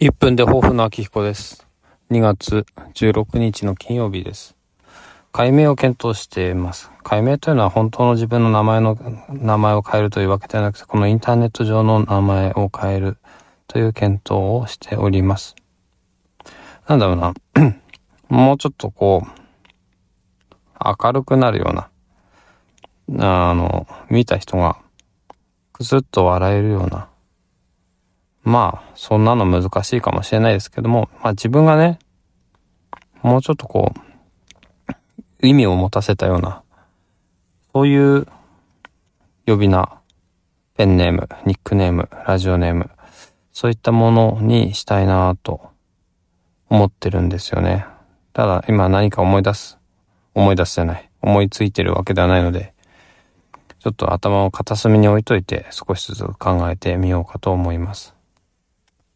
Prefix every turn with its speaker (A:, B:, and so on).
A: 1分で抱負の秋彦です。2月16日の金曜日です。解明を検討しています。解明というのは本当の自分の名前の、名前を変えるというわけではなくて、このインターネット上の名前を変えるという検討をしております。なんだろうな。もうちょっとこう、明るくなるような、あの、見た人が、くすっと笑えるような、まあ、そんなの難しいかもしれないですけども、まあ自分がね、もうちょっとこう、意味を持たせたような、そういう呼び名、ペンネーム、ニックネーム、ラジオネーム、そういったものにしたいなぁと思ってるんですよね。ただ今何か思い出す、思い出すじゃない、思いついてるわけではないので、ちょっと頭を片隅に置いといて少しずつ考えてみようかと思います。